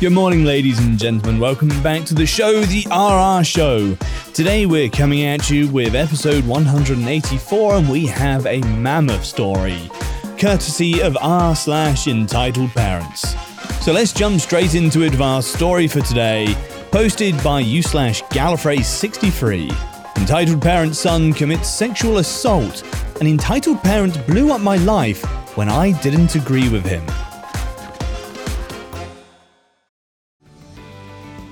Good morning, ladies and gentlemen. Welcome back to the show, The RR Show. Today we're coming at you with episode 184, and we have a mammoth story, courtesy of r slash entitled parents. So let's jump straight into it. Our story for today, posted by u slash Gallifrey63. Entitled parent's son commits sexual assault. An entitled parent blew up my life when I didn't agree with him.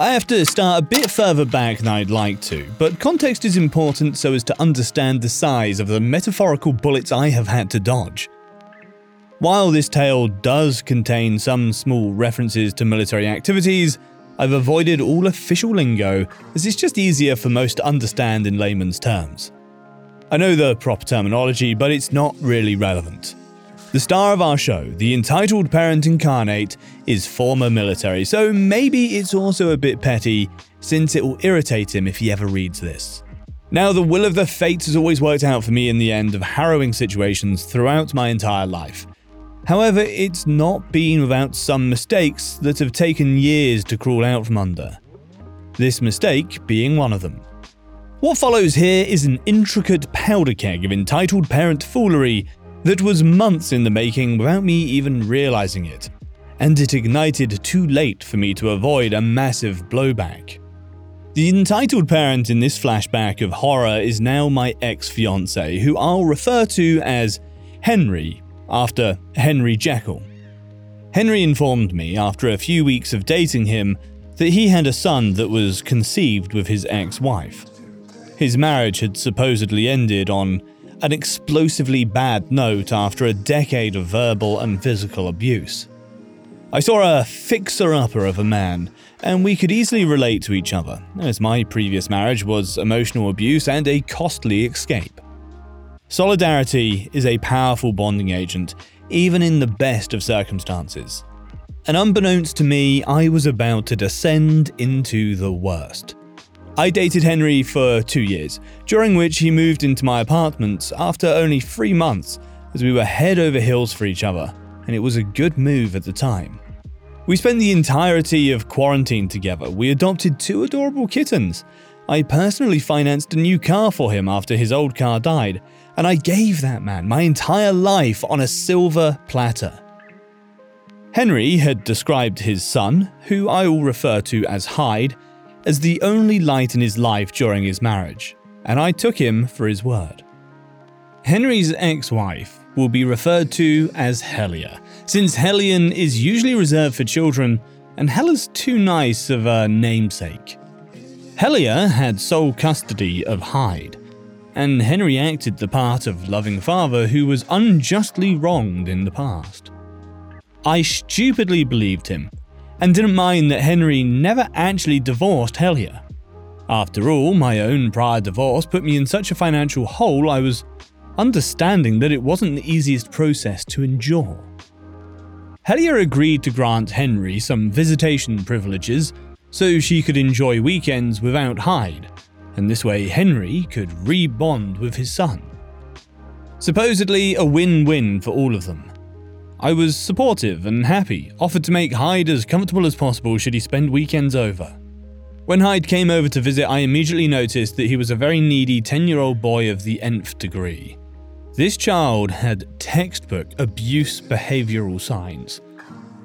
I have to start a bit further back than I'd like to, but context is important so as to understand the size of the metaphorical bullets I have had to dodge. While this tale does contain some small references to military activities, I've avoided all official lingo as it's just easier for most to understand in layman's terms. I know the proper terminology, but it's not really relevant. The star of our show, the entitled parent incarnate, is former military, so maybe it's also a bit petty, since it will irritate him if he ever reads this. Now, the will of the fates has always worked out for me in the end of harrowing situations throughout my entire life. However, it's not been without some mistakes that have taken years to crawl out from under. This mistake being one of them. What follows here is an intricate powder keg of entitled parent foolery that was months in the making without me even realizing it, and it ignited too late for me to avoid a massive blowback. The entitled parent in this flashback of horror is now my ex fiance, who I'll refer to as Henry, after Henry Jekyll. Henry informed me, after a few weeks of dating him, that he had a son that was conceived with his ex wife. His marriage had supposedly ended on an explosively bad note after a decade of verbal and physical abuse. I saw a fixer upper of a man, and we could easily relate to each other, as my previous marriage was emotional abuse and a costly escape. Solidarity is a powerful bonding agent, even in the best of circumstances. And unbeknownst to me, I was about to descend into the worst. I dated Henry for two years, during which he moved into my apartment after only three months, as we were head over heels for each other, and it was a good move at the time. We spent the entirety of quarantine together. We adopted two adorable kittens. I personally financed a new car for him after his old car died, and I gave that man my entire life on a silver platter. Henry had described his son, who I will refer to as Hyde, as the only light in his life during his marriage, and I took him for his word. Henry's ex wife will be referred to as Helia, since Hellion is usually reserved for children, and Hella's too nice of a namesake. Helia had sole custody of Hyde, and Henry acted the part of loving father who was unjustly wronged in the past. I stupidly believed him and didn't mind that Henry never actually divorced Helia. After all, my own prior divorce put me in such a financial hole I was understanding that it wasn't the easiest process to endure. Helia agreed to grant Henry some visitation privileges so she could enjoy weekends without Hyde, and this way Henry could re-bond with his son. Supposedly a win-win for all of them. I was supportive and happy, offered to make Hyde as comfortable as possible should he spend weekends over. When Hyde came over to visit, I immediately noticed that he was a very needy 10 year old boy of the nth degree. This child had textbook abuse behavioral signs.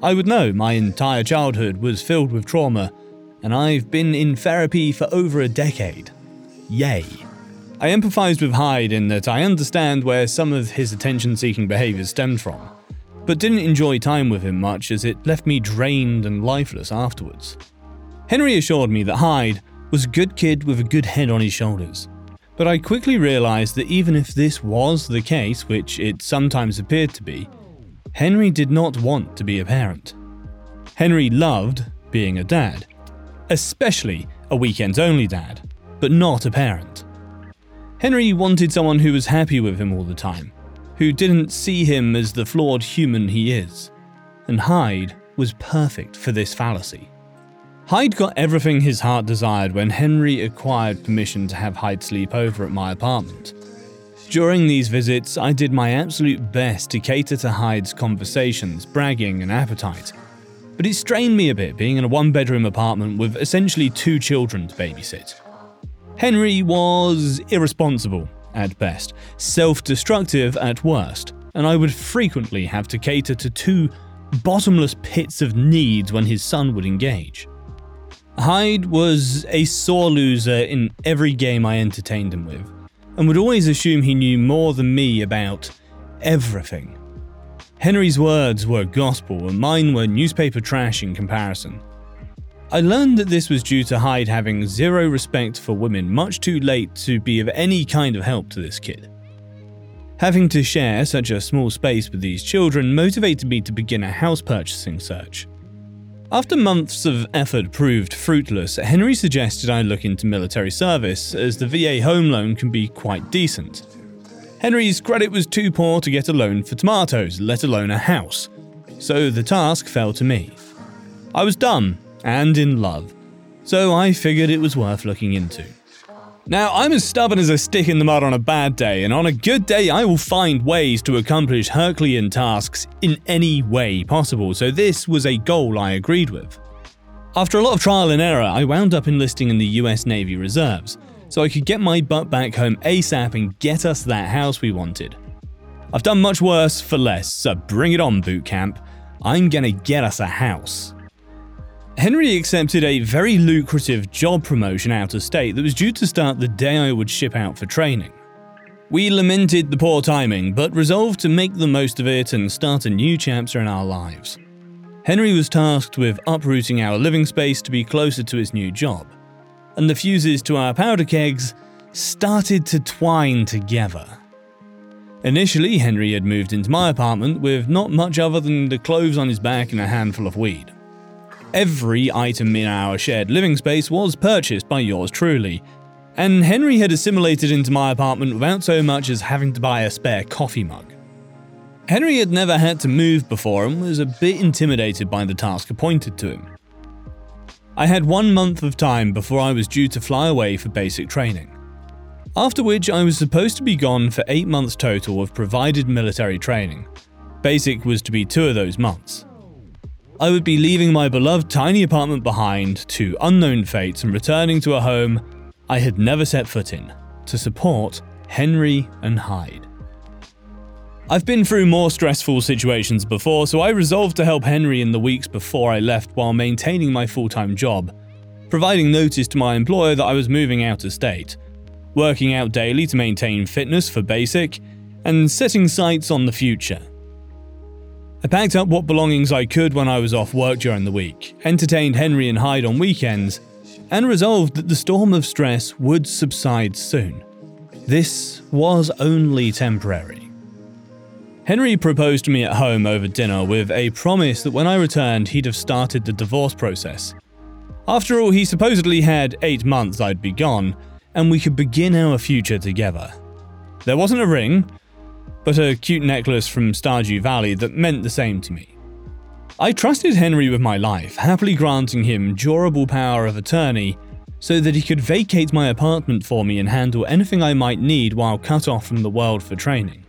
I would know my entire childhood was filled with trauma, and I've been in therapy for over a decade. Yay. I empathised with Hyde in that I understand where some of his attention seeking behaviours stemmed from, but didn't enjoy time with him much as it left me drained and lifeless afterwards. Henry assured me that Hyde was a good kid with a good head on his shoulders, but I quickly realised that even if this was the case, which it sometimes appeared to be, Henry did not want to be a parent. Henry loved being a dad, especially a weekends only dad, but not a parent. Henry wanted someone who was happy with him all the time, who didn't see him as the flawed human he is. And Hyde was perfect for this fallacy. Hyde got everything his heart desired when Henry acquired permission to have Hyde sleep over at my apartment. During these visits, I did my absolute best to cater to Hyde's conversations, bragging, and appetite. But it strained me a bit being in a one bedroom apartment with essentially two children to babysit. Henry was irresponsible at best, self destructive at worst, and I would frequently have to cater to two bottomless pits of needs when his son would engage. Hyde was a sore loser in every game I entertained him with, and would always assume he knew more than me about everything. Henry's words were gospel, and mine were newspaper trash in comparison. I learned that this was due to Hyde having zero respect for women much too late to be of any kind of help to this kid. Having to share such a small space with these children motivated me to begin a house purchasing search. After months of effort proved fruitless, Henry suggested I look into military service, as the VA home loan can be quite decent. Henry's credit was too poor to get a loan for tomatoes, let alone a house, so the task fell to me. I was dumb and in love, so I figured it was worth looking into. Now, I'm as stubborn as a stick in the mud on a bad day, and on a good day, I will find ways to accomplish Herculean tasks in any way possible, so this was a goal I agreed with. After a lot of trial and error, I wound up enlisting in the US Navy Reserves, so I could get my butt back home ASAP and get us that house we wanted. I've done much worse for less, so bring it on, boot camp. I'm gonna get us a house. Henry accepted a very lucrative job promotion out of state that was due to start the day I would ship out for training. We lamented the poor timing, but resolved to make the most of it and start a new chapter in our lives. Henry was tasked with uprooting our living space to be closer to his new job, and the fuses to our powder kegs started to twine together. Initially, Henry had moved into my apartment with not much other than the clothes on his back and a handful of weed. Every item in our shared living space was purchased by yours truly, and Henry had assimilated into my apartment without so much as having to buy a spare coffee mug. Henry had never had to move before and was a bit intimidated by the task appointed to him. I had one month of time before I was due to fly away for basic training, after which I was supposed to be gone for eight months total of provided military training. Basic was to be two of those months. I would be leaving my beloved tiny apartment behind to unknown fates and returning to a home I had never set foot in to support Henry and Hyde. I've been through more stressful situations before, so I resolved to help Henry in the weeks before I left while maintaining my full time job, providing notice to my employer that I was moving out of state, working out daily to maintain fitness for basic, and setting sights on the future. I packed up what belongings I could when I was off work during the week, entertained Henry and Hyde on weekends, and resolved that the storm of stress would subside soon. This was only temporary. Henry proposed to me at home over dinner with a promise that when I returned, he'd have started the divorce process. After all, he supposedly had eight months I'd be gone, and we could begin our future together. There wasn't a ring, but a cute necklace from Stardew Valley that meant the same to me. I trusted Henry with my life, happily granting him durable power of attorney so that he could vacate my apartment for me and handle anything I might need while cut off from the world for training.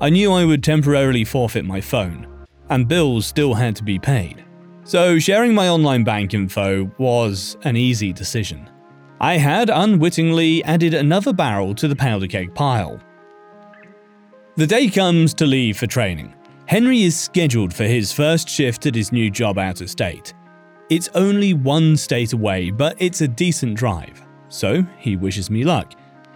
I knew I would temporarily forfeit my phone, and bills still had to be paid. So, sharing my online bank info was an easy decision. I had unwittingly added another barrel to the powder keg pile, the day comes to leave for training. Henry is scheduled for his first shift at his new job out of state. It's only one state away, but it's a decent drive, so he wishes me luck.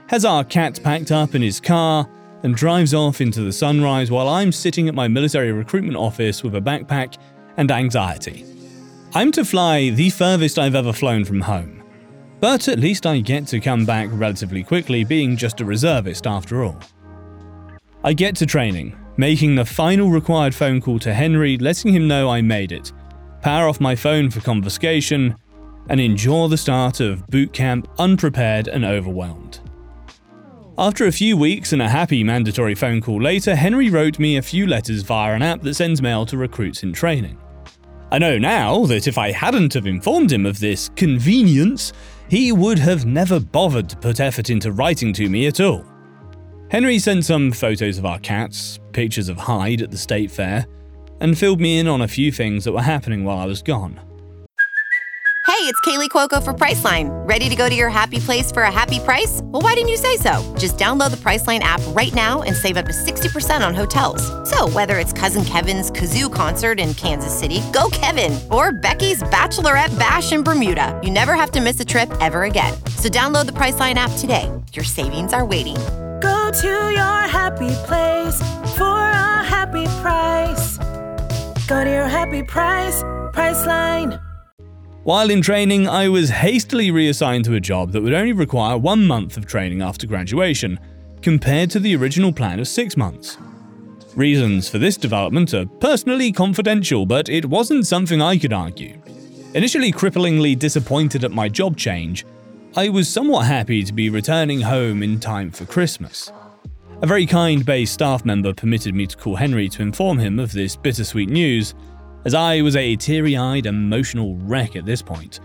has our cat packed up in his car, and drives off into the sunrise while I'm sitting at my military recruitment office with a backpack and anxiety. I'm to fly the furthest I've ever flown from home. But at least I get to come back relatively quickly, being just a reservist after all. I get to training, making the final required phone call to Henry, letting him know I made it, power off my phone for confiscation, and enjoy the start of boot camp unprepared and overwhelmed. After a few weeks and a happy mandatory phone call later, Henry wrote me a few letters via an app that sends mail to recruits in training. I know now that if I hadn't have informed him of this convenience, he would have never bothered to put effort into writing to me at all. Henry sent some photos of our cats, pictures of Hyde at the state fair, and filled me in on a few things that were happening while I was gone. Hey, it's Kaley Cuoco for Priceline. Ready to go to your happy place for a happy price? Well, why didn't you say so? Just download the Priceline app right now and save up to 60% on hotels. So, whether it's Cousin Kevin's Kazoo concert in Kansas City, go Kevin, or Becky's Bachelorette Bash in Bermuda, you never have to miss a trip ever again. So, download the Priceline app today. Your savings are waiting. Go to your happy place for a happy price. Go to your happy price, Priceline. While in training, I was hastily reassigned to a job that would only require one month of training after graduation, compared to the original plan of six months. Reasons for this development are personally confidential, but it wasn't something I could argue. Initially cripplingly disappointed at my job change, I was somewhat happy to be returning home in time for Christmas. A very kind base staff member permitted me to call Henry to inform him of this bittersweet news, as I was a teary eyed, emotional wreck at this point.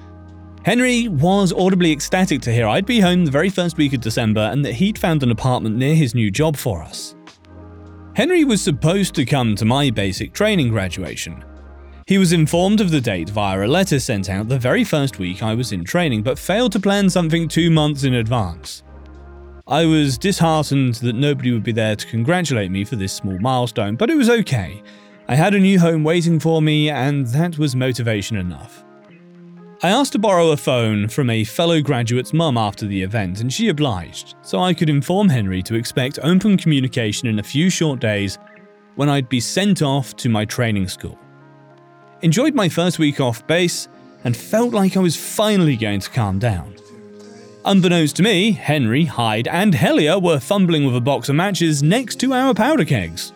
Henry was audibly ecstatic to hear I'd be home the very first week of December and that he'd found an apartment near his new job for us. Henry was supposed to come to my basic training graduation. He was informed of the date via a letter sent out the very first week I was in training, but failed to plan something two months in advance. I was disheartened that nobody would be there to congratulate me for this small milestone, but it was okay. I had a new home waiting for me, and that was motivation enough. I asked to borrow a phone from a fellow graduate's mum after the event, and she obliged, so I could inform Henry to expect open communication in a few short days when I'd be sent off to my training school. Enjoyed my first week off base, and felt like I was finally going to calm down. Unbeknownst to me, Henry, Hyde, and Helia were fumbling with a box of matches next to our powder kegs.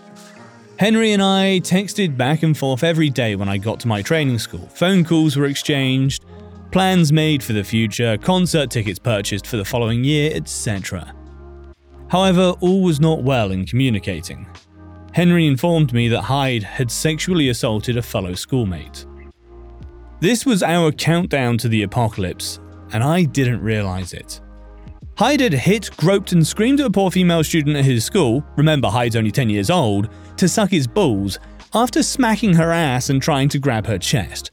Henry and I texted back and forth every day when I got to my training school. Phone calls were exchanged, plans made for the future, concert tickets purchased for the following year, etc. However, all was not well in communicating. Henry informed me that Hyde had sexually assaulted a fellow schoolmate. This was our countdown to the apocalypse, and I didn't realize it. Hyde had hit, groped, and screamed at a poor female student at his school, remember Hyde's only 10 years old, to suck his balls after smacking her ass and trying to grab her chest.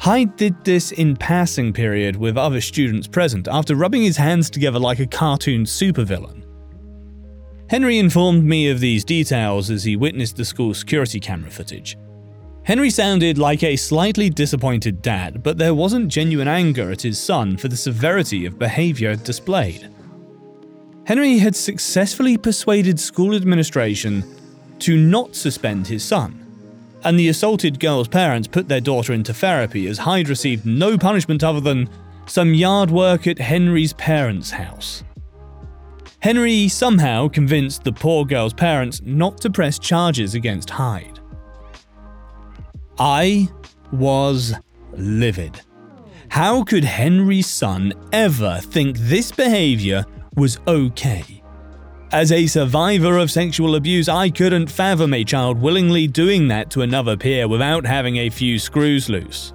Hyde did this in passing period with other students present after rubbing his hands together like a cartoon supervillain. Henry informed me of these details as he witnessed the school security camera footage. Henry sounded like a slightly disappointed dad, but there wasn't genuine anger at his son for the severity of behavior displayed. Henry had successfully persuaded school administration to not suspend his son, and the assaulted girl's parents put their daughter into therapy as Hyde received no punishment other than some yard work at Henry's parents' house. Henry somehow convinced the poor girl's parents not to press charges against Hyde. I was livid. How could Henry's son ever think this behavior was okay? As a survivor of sexual abuse, I couldn't fathom a child willingly doing that to another peer without having a few screws loose.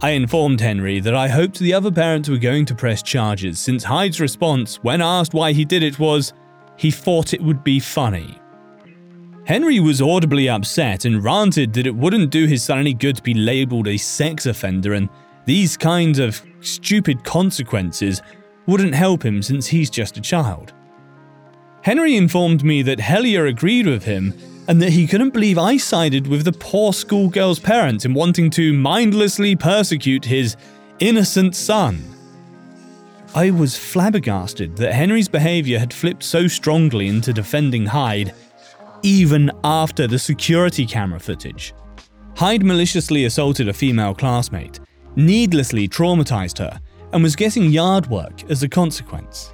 I informed Henry that I hoped the other parents were going to press charges, since Hyde's response, when asked why he did it, was he thought it would be funny. Henry was audibly upset and ranted that it wouldn't do his son any good to be labelled a sex offender, and these kinds of stupid consequences wouldn't help him since he's just a child. Henry informed me that Helia agreed with him and that he couldn't believe I sided with the poor schoolgirl's parents in wanting to mindlessly persecute his innocent son. I was flabbergasted that Henry's behaviour had flipped so strongly into defending Hyde, even after the security camera footage. Hyde maliciously assaulted a female classmate, needlessly traumatised her, and was getting yard work as a consequence.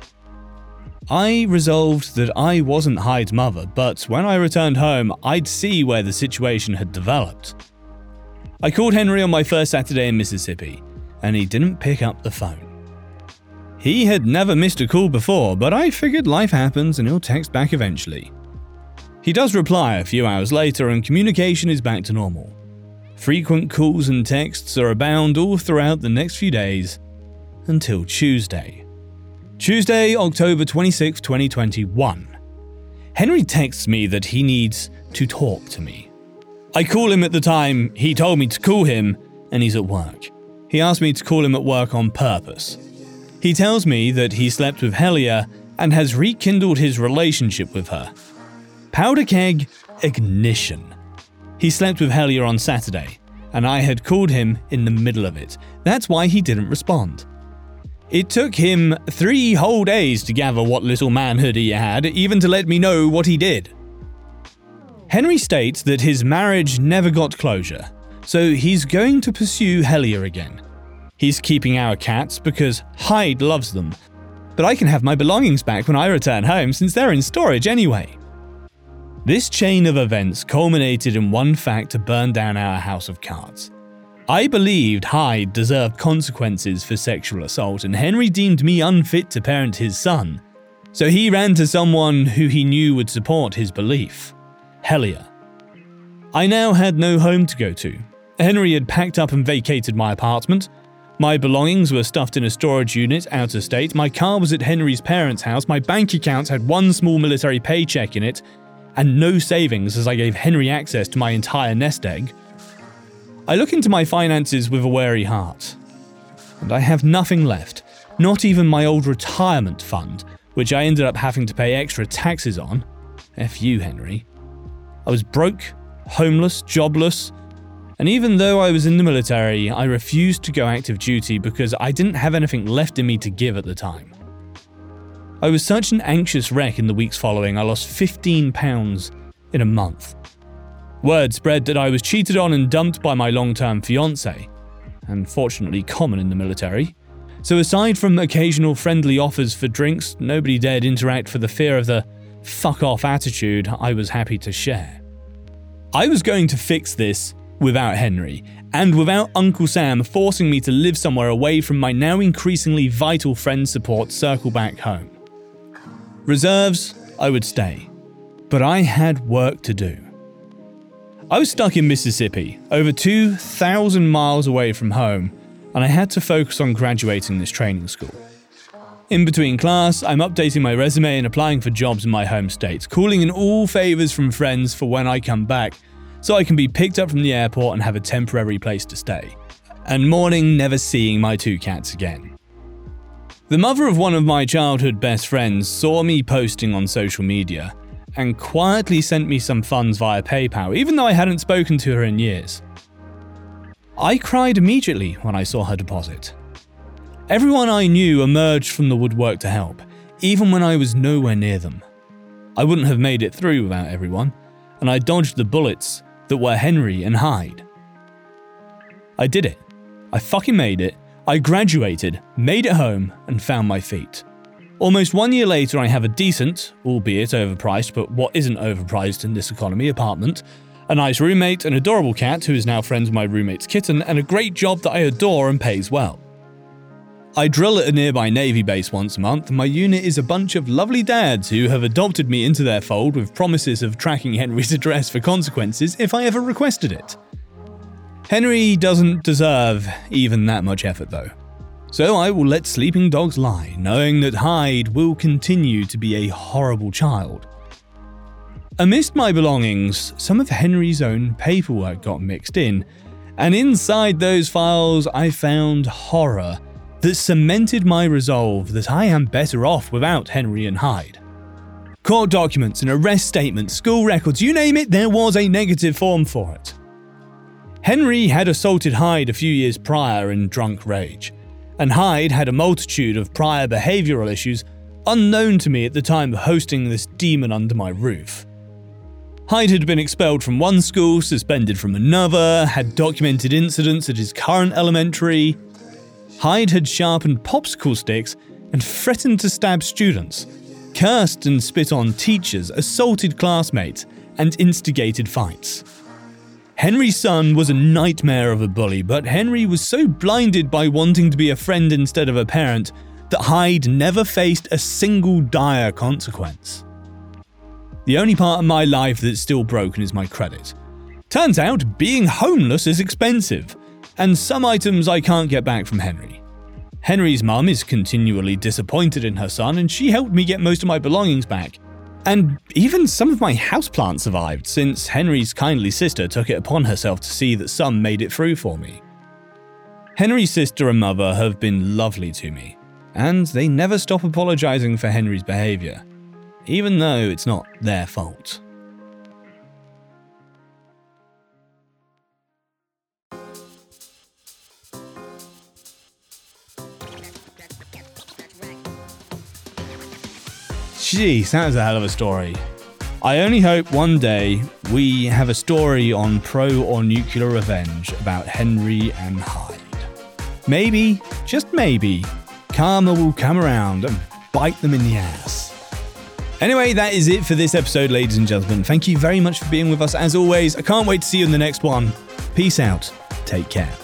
I resolved that I wasn't Hyde's mother, but when I returned home, I'd see where the situation had developed. I called Henry on my first Saturday in Mississippi, and he didn't pick up the phone. He had never missed a call before, but I figured life happens and he'll text back eventually. He does reply a few hours later, and communication is back to normal. Frequent calls and texts are abound all throughout the next few days until Tuesday. Tuesday, October 26, 2021. Henry texts me that he needs to talk to me. I call him at the time he told me to call him, and he's at work. He asked me to call him at work on purpose. He tells me that he slept with Helia and has rekindled his relationship with her. Powder keg ignition. He slept with Helia on Saturday, and I had called him in the middle of it. That's why he didn't respond. It took him three whole days to gather what little manhood he had, even to let me know what he did. Henry states that his marriage never got closure, so he's going to pursue Helia again. He's keeping our cats because Hyde loves them, but I can have my belongings back when I return home since they're in storage anyway. This chain of events culminated in one fact to burn down our house of cards. I believed Hyde deserved consequences for sexual assault, and Henry deemed me unfit to parent his son. So he ran to someone who he knew would support his belief Helia. I now had no home to go to. Henry had packed up and vacated my apartment. My belongings were stuffed in a storage unit out of state. My car was at Henry's parents' house. My bank account had one small military paycheck in it, and no savings as I gave Henry access to my entire nest egg. I look into my finances with a wary heart. And I have nothing left, not even my old retirement fund, which I ended up having to pay extra taxes on. F you, Henry. I was broke, homeless, jobless, and even though I was in the military, I refused to go active duty because I didn't have anything left in me to give at the time. I was such an anxious wreck in the weeks following, I lost 15 pounds in a month. Word spread that I was cheated on and dumped by my long term fiance, unfortunately common in the military. So, aside from occasional friendly offers for drinks, nobody dared interact for the fear of the fuck off attitude I was happy to share. I was going to fix this without Henry, and without Uncle Sam forcing me to live somewhere away from my now increasingly vital friend support circle back home. Reserves, I would stay. But I had work to do. I was stuck in Mississippi, over 2,000 miles away from home, and I had to focus on graduating this training school. In between class, I'm updating my resume and applying for jobs in my home state, calling in all favours from friends for when I come back, so I can be picked up from the airport and have a temporary place to stay. And mourning never seeing my two cats again. The mother of one of my childhood best friends saw me posting on social media and quietly sent me some funds via PayPal, even though I hadn't spoken to her in years. I cried immediately when I saw her deposit. Everyone I knew emerged from the woodwork to help, even when I was nowhere near them. I wouldn't have made it through without everyone, and I dodged the bullets that were Henry and Hyde. I did it. I fucking made it, I graduated, made it home, and found my feet. Almost one year later, I have a decent, albeit overpriced, but what isn't overpriced in this economy, apartment, a nice roommate, an adorable cat who is now friends with my roommate's kitten, and a great job that I adore and pays well. I drill at a nearby Navy base once a month, my unit is a bunch of lovely dads who have adopted me into their fold with promises of tracking Henry's address for consequences if I ever requested it. Henry doesn't deserve even that much effort, though. So I will let sleeping dogs lie, knowing that Hyde will continue to be a horrible child. Amidst my belongings, some of Henry's own paperwork got mixed in, and inside those files I found horror that cemented my resolve that I am better off without Henry and Hyde. Court documents, an arrest statement, school records, you name it, there was a negative form for it. Henry had assaulted Hyde a few years prior in drunk rage, and Hyde had a multitude of prior behavioral issues unknown to me at the time of hosting this demon under my roof. Hyde had been expelled from one school, suspended from another, had documented incidents at his current elementary. Hyde had sharpened popsicle sticks and threatened to stab students, cursed and spit on teachers, assaulted classmates, and instigated fights. Henry's son was a nightmare of a bully, but Henry was so blinded by wanting to be a friend instead of a parent that Hyde never faced a single dire consequence. The only part of my life that's still broken is my credit. Turns out, being homeless is expensive, and some items I can't get back from Henry. Henry's mum is continually disappointed in her son, and she helped me get most of my belongings back. And even some of my houseplants survived, since Henry's kindly sister took it upon herself to see that some made it through for me. Henry's sister and mother have been lovely to me, and they never stop apologizing for Henry's behavior, even though it's not their fault. That was a hell of a story. I only hope one day we have a story on pro or nuclear revenge about Henry and Hyde. Maybe, just maybe, karma will come around and bite them in the ass. Anyway, that is it for this episode, ladies and gentlemen. Thank you very much for being with us as always. I can't wait to see you in the next one. Peace out. Take care.